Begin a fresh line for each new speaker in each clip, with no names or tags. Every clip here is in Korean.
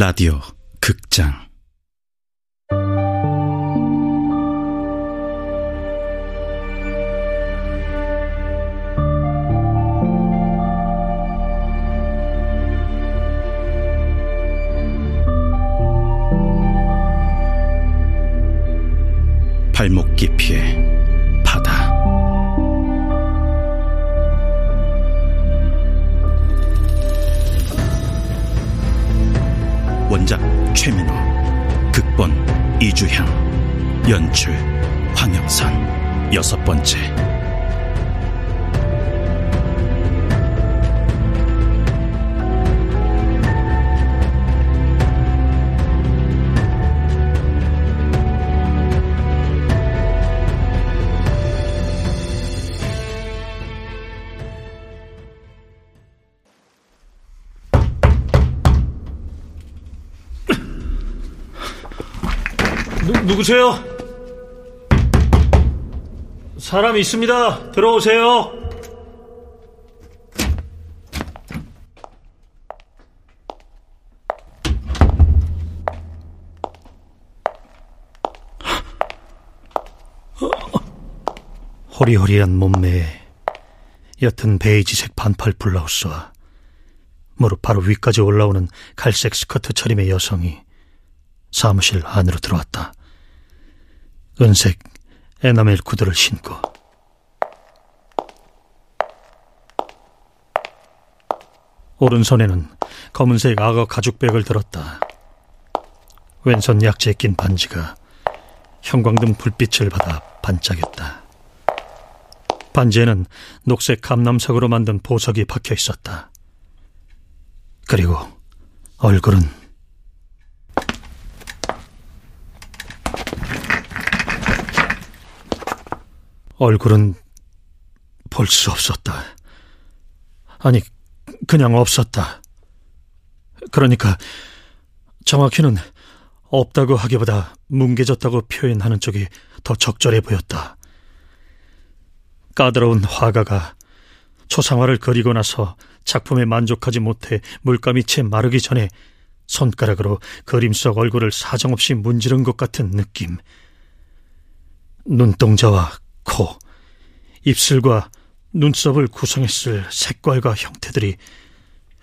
라디오 극장. 발목 깊이의 원작 최민호 극본 이주향 연출 황영선. 여섯 번째
누, 누구세요? 사람 있습니다. 들어오세요. 호리호리한 몸매에 옅은 베이지색 반팔 블라우스와 무릎 바로 위까지 올라오는 갈색 스커트 차림의 여성이 사무실 안으로 들어왔다. 은색 에나멜 구두를 신고 오른손에는 검은색 악어 가죽백을 들었다. 왼손 약지에 낀 반지가 형광등 불빛을 받아 반짝였다. 반지에는 녹색 감남석으로 만든 보석이 박혀 있었다. 그리고 얼굴은 얼굴은 볼 수 없었다. 아니, 그냥 없었다. 그러니까 정확히는 없다고 하기보다 뭉개졌다고 표현하는 쪽이 더 적절해 보였다. 까다로운 화가가 초상화를 그리고 나서 작품에 만족하지 못해 물감이 채 마르기 전에 손가락으로 그림 속 얼굴을 사정없이 문지른 것 같은 느낌. 눈동자와 코, 입술과 눈썹을 구성했을 색깔과 형태들이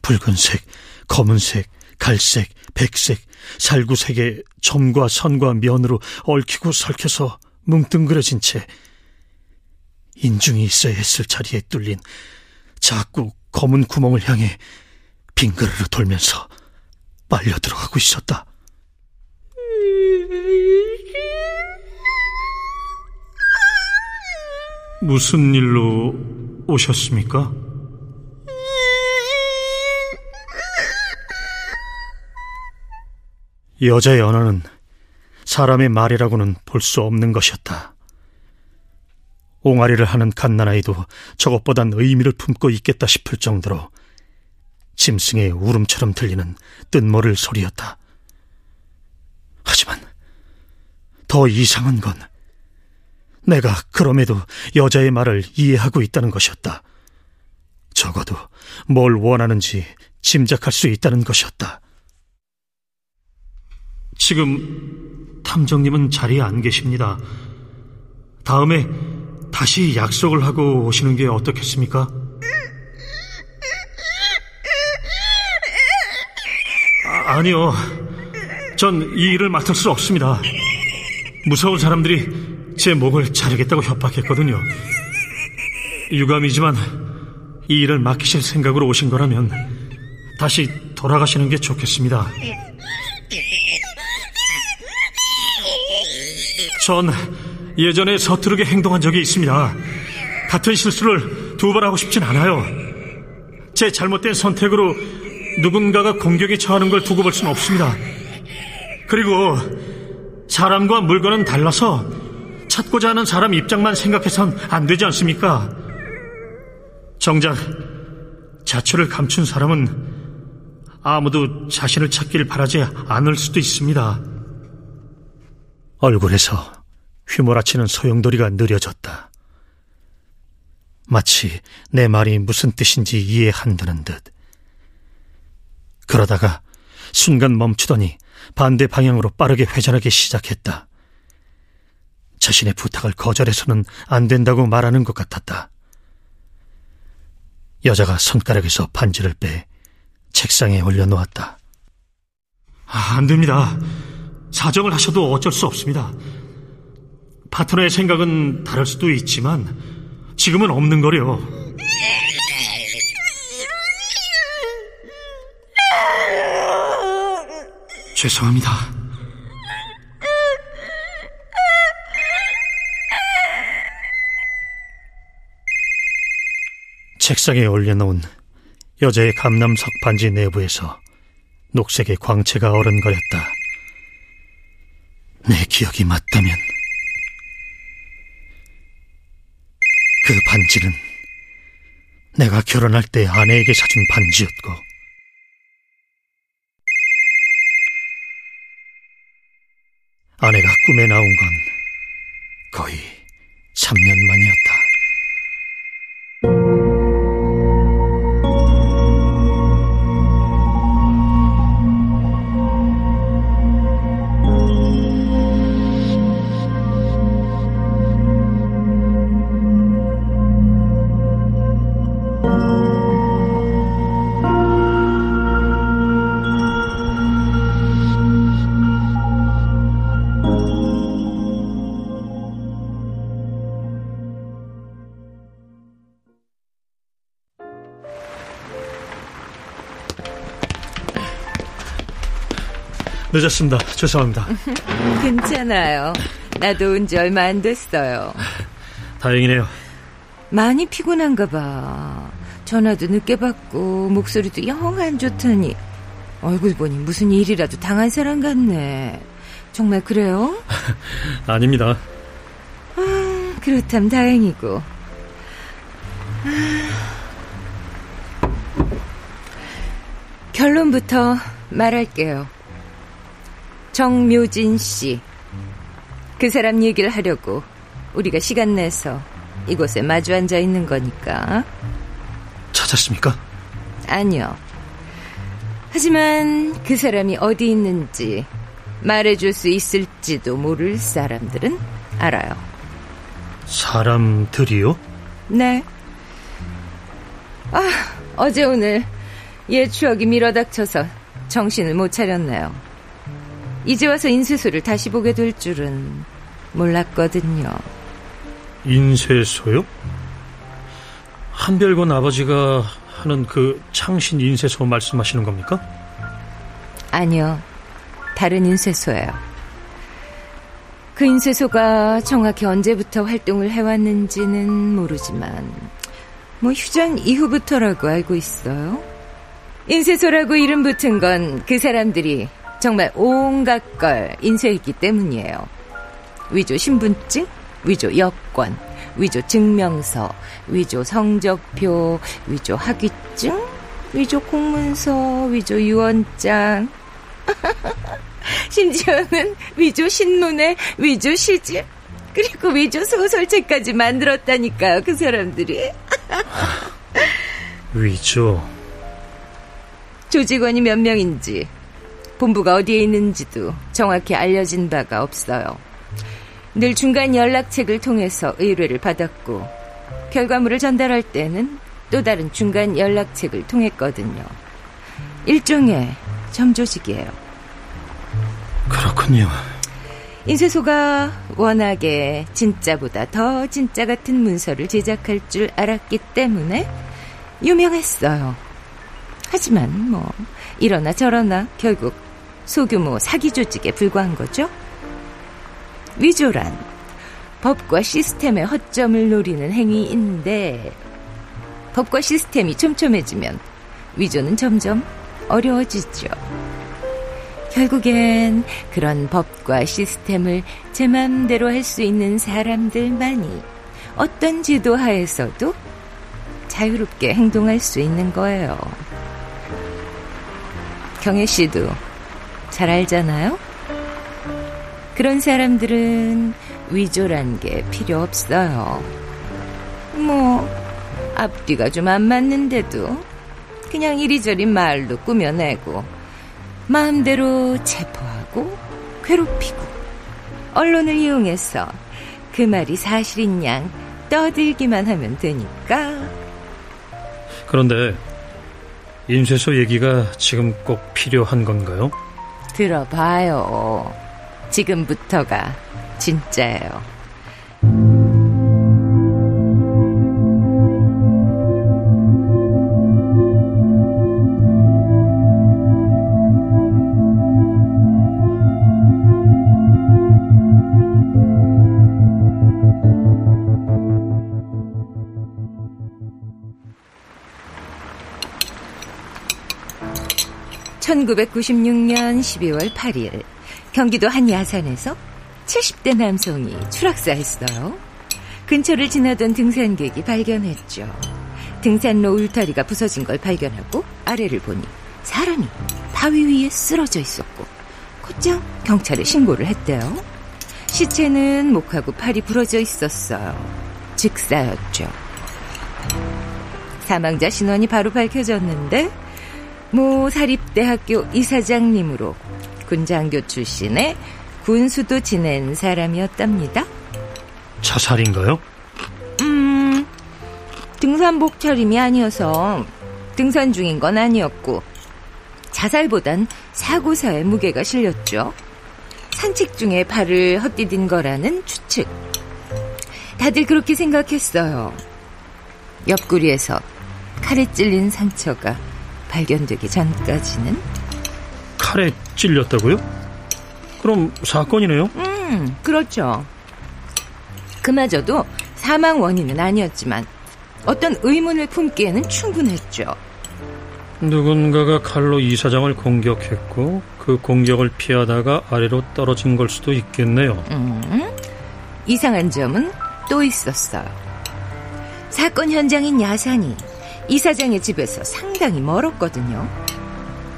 붉은색, 검은색, 갈색, 백색, 살구색의 점과 선과 면으로 얽히고 설켜서 뭉뚱그려진 채 인중이 있어야 했을 자리에 뚫린 작고 검은 구멍을 향해 빙그르르 돌면서 빨려 들어가고 있었다. 무슨 일로 오셨습니까? 여자의 언어는 사람의 말이라고는 볼 수 없는 것이었다. 옹알이를 하는 갓난아이도 저것보단 의미를 품고 있겠다 싶을 정도로 짐승의 울음처럼 들리는 뜬모를 소리였다. 하지만 더 이상한 건 내가 그럼에도 여자의 말을 이해하고 있다는 것이었다. 적어도 뭘 원하는지 짐작할 수 있다는 것이었다. 지금 탐정님은 자리에 안 계십니다. 다음에 다시 약속을 하고 오시는 게 어떻겠습니까? 아, 아니요. 전 이 일을 맡을 수 없습니다. 무서운 사람들이 제 목을 자르겠다고 협박했거든요. 유감이지만 이 일을 맡기실 생각으로 오신 거라면 다시 돌아가시는 게 좋겠습니다. 전 예전에 서투르게 행동한 적이 있습니다. 같은 실수를 두 번 하고 싶진 않아요. 제 잘못된 선택으로 누군가가 공격에 처하는 걸 두고 볼 수는 없습니다. 그리고 사람과 물건은 달라서 찾고자 하는 사람 입장만 생각해선 안 되지 않습니까? 정작 자초를 감춘 사람은 아무도 자신을 찾기를 바라지 않을 수도 있습니다. 얼굴에서 휘몰아치는 소용돌이가 느려졌다. 마치 내 말이 무슨 뜻인지 이해한다는 듯. 그러다가 순간 멈추더니 반대 방향으로 빠르게 회전하기 시작했다. 자신의 부탁을 거절해서는 안 된다고 말하는 것 같았다. 여자가 손가락에서 반지를 빼 책상에 올려놓았다. 아, 안 됩니다. 사정을 하셔도 어쩔 수 없습니다. 파트너의 생각은 다를 수도 있지만 지금은 없는 거려. 죄송합니다. 책상에 올려놓은 여자의 감남석 반지 내부에서 녹색의 광채가 어른거렸다. 내 기억이 맞다면 그 반지는 내가 결혼할 때 아내에게 사준 반지였고 아내가 꿈에 나온 건 거의 3년 만이었다. 늦었습니다. 죄송합니다.
괜찮아요. 나도 온 지 얼마 안 됐어요.
다행이네요.
많이 피곤한가 봐. 전화도 늦게 받고 목소리도 영 안 좋더니 얼굴 보니 무슨 일이라도 당한 사람 같네. 정말 그래요?
아닙니다.
아, 그렇담 다행이고. 아... 결론부터 말할게요. 정묘진 씨. 그 사람 얘기를 하려고 우리가 시간 내서 이곳에 마주 앉아 있는 거니까.
찾았습니까?
아니요. 하지만 그 사람이 어디 있는지 말해줄 수 있을지도 모를 사람들은 알아요.
사람들이요?
네. 아, 어제 오늘 옛 추억이 밀어닥쳐서 정신을 못 차렸네요. 이제 와서 인쇄소를 다시 보게 될 줄은 몰랐거든요.
인쇄소요? 한별건 아버지가 하는 그 창신 인쇄소 말씀하시는 겁니까?
아니요. 다른 인쇄소예요. 그 인쇄소가 정확히 언제부터 활동을 해왔는지는 모르지만 뭐 휴전 이후부터라고 알고 있어요. 인쇄소라고 이름 붙은 건 그 사람들이 정말 온갖 걸 인쇄했기 때문이에요. 위조 신분증, 위조 여권, 위조 증명서, 위조 성적표, 위조 학위증, 위조 공문서, 위조 유언장. 심지어는 위조 신문에 위조 시집, 그리고 위조 소설책까지 만들었다니까요, 그 사람들이.
위조.
조직원이 몇 명인지, 본부가 어디에 있는지도 정확히 알려진 바가 없어요. 늘 중간 연락책을 통해서 의뢰를 받았고 결과물을 전달할 때는 또 다른 중간 연락책을 통했거든요. 일종의 점조직이에요.
그렇군요.
인쇄소가 워낙에 진짜보다 더 진짜 같은 문서를 제작할 줄 알았기 때문에 유명했어요. 하지만 뭐 이러나 저러나 결국 소규모 사기 조직에 불과한 거죠. 위조란 법과 시스템의 허점을 노리는 행위인데 법과 시스템이 촘촘해지면 위조는 점점 어려워지죠. 결국엔 그런 법과 시스템을 제 맘대로 할 수 있는 사람들만이 어떤 지도 하에서도 자유롭게 행동할 수 있는 거예요. 경혜 씨도 잘 알잖아요? 그런 사람들은 위조란 게 필요 없어요. 뭐, 앞뒤가 좀 안 맞는데도 그냥 이리저리 말로 꾸며내고 마음대로 체포하고 괴롭히고 언론을 이용해서 그 말이 사실인 양 떠들기만 하면 되니까.
그런데 인쇄소 얘기가 지금 꼭 필요한 건가요?
들어봐요. 지금부터가 진짜예요. 1996년 12월 8일 경기도 한 야산에서 70대 남성이 추락사했어요. 근처를 지나던 등산객이 발견했죠. 등산로 울타리가 부서진 걸 발견하고 아래를 보니 사람이 바위 위에 쓰러져 있었고 곧장 경찰에 신고를 했대요. 시체는 목하고 팔이 부러져 있었어요. 즉사였죠. 사망자 신원이 바로 밝혀졌는데 모 사립대학교 이사장님으로 군장교 출신의 군수도 지낸 사람이었답니다.
자살인가요?
음, 등산복 차림이 아니어서 등산 중인 건 아니었고 자살보단 사고사의 무게가 실렸죠. 산책 중에 발을 헛디딘 거라는 추측. 다들 그렇게 생각했어요. 옆구리에서 칼에 찔린 상처가 발견되기 전까지는
칼에 찔렸다고요? 그럼 사건이네요?
음, 그렇죠. 그마저도 사망 원인은 아니었지만 어떤 의문을 품기에는 충분했죠.
누군가가 칼로 이 사장을 공격했고 그 공격을 피하다가 아래로 떨어진 걸 수도 있겠네요.
음, 이상한 점은 또 있었어요. 사건 현장인 야산이 이사장의 집에서 상당히 멀었거든요.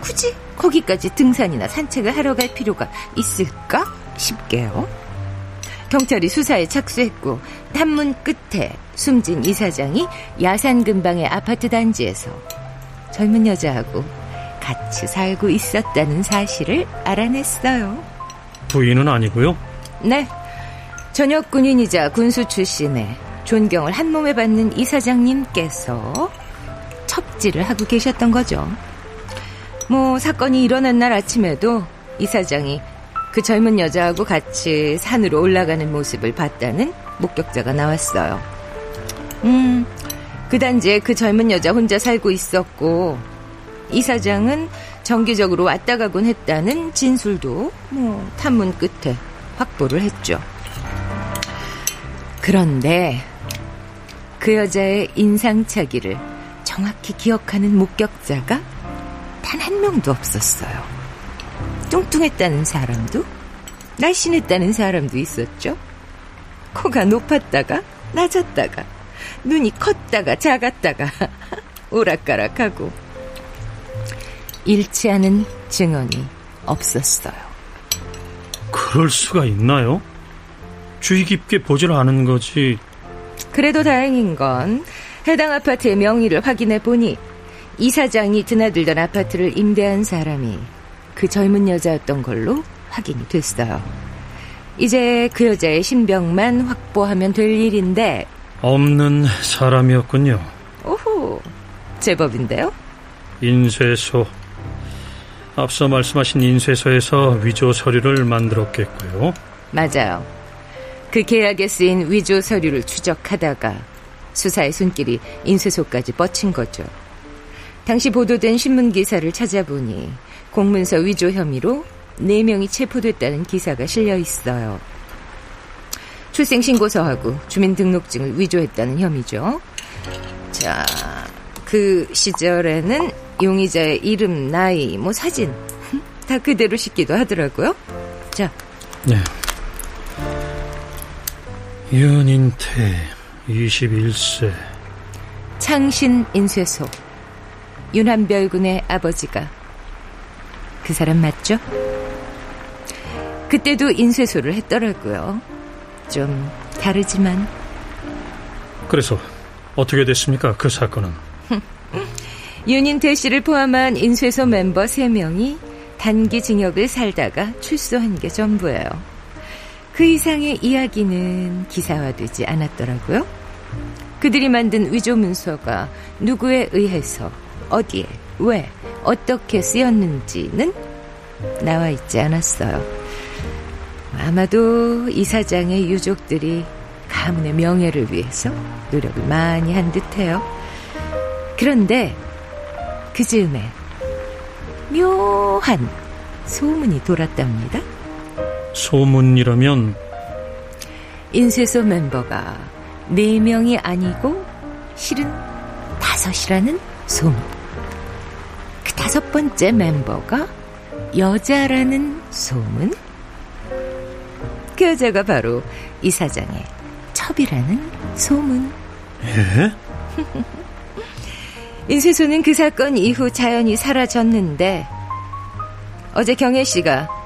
굳이 거기까지 등산이나 산책을 하러 갈 필요가 있을까 싶게요. 경찰이 수사에 착수했고 탐문 끝에 숨진 이사장이 야산 근방의 아파트 단지에서 젊은 여자하고 같이 살고 있었다는 사실을 알아냈어요.
부인은 아니고요?
네. 전역 군인이자 군수 출신의 존경을 한 몸에 받는 이사장님께서 첩지를 하고 계셨던 거죠. 뭐 사건이 일어난 날 아침에도 이 사장이 그 젊은 여자하고 같이 산으로 올라가는 모습을 봤다는 목격자가 나왔어요. 음, 그 단지에 그 젊은 여자 혼자 살고 있었고 이 사장은 정기적으로 왔다 가곤 했다는 진술도 뭐 탐문 끝에 확보를 했죠. 그런데 그 여자의 인상차기를 정확히 기억하는 목격자가 단 한 명도 없었어요. 뚱뚱했다는 사람도, 날씬했다는 사람도 있었죠. 코가 높았다가, 낮았다가, 눈이 컸다가, 작았다가, 오락가락하고, 일치하는 증언이 없었어요.
그럴 수가 있나요? 주의 깊게 보질 않은 거지.
그래도 다행인 건 해당 아파트의 명의를 확인해 보니 이사장이 드나들던 아파트를 임대한 사람이 그 젊은 여자였던 걸로 확인이 됐어요. 이제 그 여자의 신병만 확보하면 될 일인데
없는 사람이었군요.
오호, 제법인데요?
인쇄소. 앞서 말씀하신 인쇄소에서 위조 서류를 만들었겠고요.
맞아요. 그 계약에 쓰인 위조 서류를 추적하다가 수사의 손길이 인쇄소까지 뻗친 거죠. 당시 보도된 신문 기사를 찾아보니 공문서 위조 혐의로 4명이 체포됐다는 기사가 실려 있어요. 출생신고서하고 주민등록증을 위조했다는 혐의죠. 자, 그 시절에는 용의자의 이름, 나이, 뭐 사진 다 그대로 싣기도 하더라고요. 자.
네. 윤인태 21세
창신 인쇄소 윤한별 군의 아버지가 그 사람 맞죠? 그때도 인쇄소를 했더라고요. 좀 다르지만.
그래서 어떻게 됐습니까? 그 사건은?
윤인태 씨를 포함한 인쇄소 멤버 3명이 단기 징역을 살다가 출소한 게 전부예요. 그 이상의 이야기는 기사화되지 않았더라고요. 그들이 만든 위조 문서가 누구에 의해서 어디에 왜 어떻게 쓰였는지는 나와 있지 않았어요. 아마도 이 사장의 유족들이 가문의 명예를 위해서 노력을 많이 한 듯해요. 그런데 그 즈음에 묘한 소문이 돌았답니다.
소문이라면
인쇄소 멤버가 네 명이 아니고 실은 다섯이라는 소문. 그 다섯 번째 멤버가 여자라는 소문. 그 여자가 바로 이 사장의 첩이라는 소문.
예?
인쇄소는 그 사건 이후 자연히 사라졌는데 어제 경혜 씨가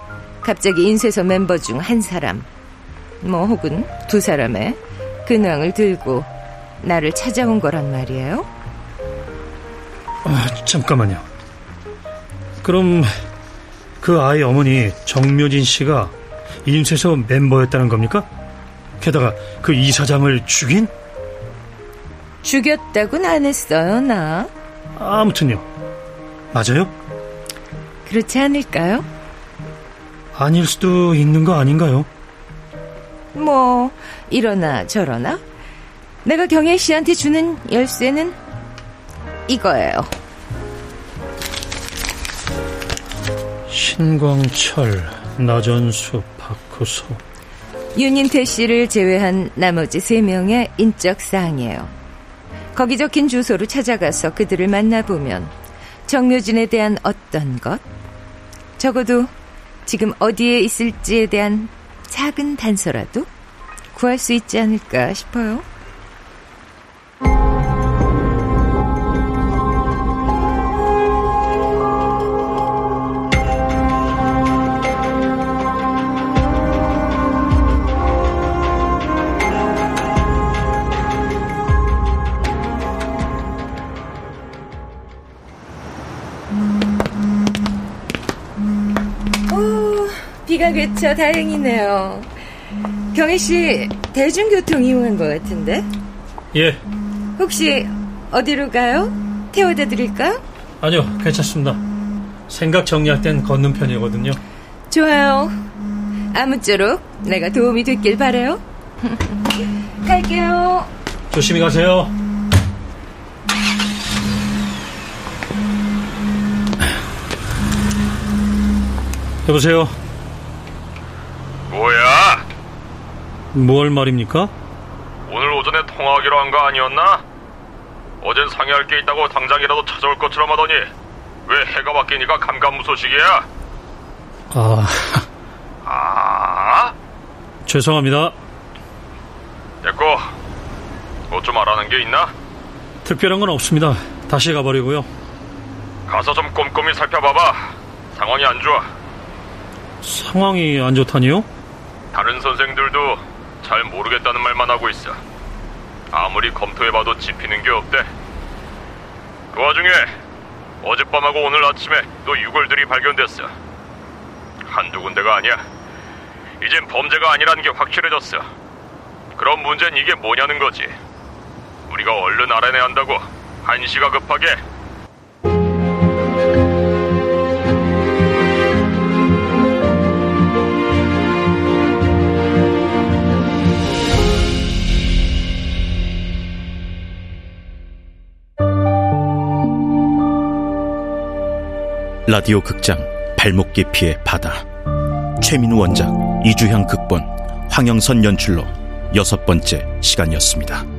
갑자기 인쇄소 멤버 중 한 사람, 뭐 혹은 두 사람의 근황을 들고 나를 찾아온 거란 말이에요.
아, 잠깐만요. 그럼 그 아이 어머니 정묘진 씨가 인쇄소 멤버였다는 겁니까? 게다가 그 이사장을 죽인?
죽였다고는 안 했어요, 나.
아무튼요. 맞아요?
그렇지 않을까요?
아닐 수도 있는 거 아닌가요?
뭐, 이러나 저러나. 내가 경혜 씨한테 주는 열쇠는 이거예요.
신광철, 나전수, 박호소.
윤인태 씨를 제외한 나머지 세 명의 인적 사항이에요. 거기 적힌 주소로 찾아가서 그들을 만나보면 정묘진에 대한 어떤 것, 적어도 지금 어디에 있을지에 대한 작은 단서라도 구할 수 있지 않을까 싶어요. 그쳐 다행이네요. 경희 씨 대중교통 이용한 것 같은데
예,
혹시 어디로 가요? 태워다 드릴까요?
아니요, 괜찮습니다. 생각 정리할 땐 걷는 편이거든요.
좋아요. 아무쪼록 내가 도움이 됐길 바래요. 갈게요.
조심히 가세요. 여보세요.
뭐야?
뭘 말입니까?
오늘 오전에 통화하기로 한 거 아니었나? 어젠 상의할 게 있다고 당장이라도 찾아올 것처럼 하더니 왜 해가 바뀌니까 감감무소식이야?
아,
아?
죄송합니다.
됐고 뭐 좀 알아낸 게 있나?
특별한 건 없습니다. 다시 가버리고요.
가서 좀 꼼꼼히 살펴봐봐. 상황이 안 좋아.
상황이 안 좋다니요?
다른 선생들도 잘 모르겠다는 말만 하고 있어. 아무리 검토해봐도 짚히는 게 없대. 그 와중에 어젯밤하고 오늘 아침에 또 유골들이 발견됐어. 한두 군데가 아니야. 이젠 범죄가 아니라는 게 확실해졌어. 그럼 문제는 이게 뭐냐는 거지. 우리가 얼른 알아내야 한다고 한시가 급하게
라디오 극장 발목 깊이의 바다 최민우 원작 이주향 극본 황영선 연출로 여섯 번째 시간이었습니다.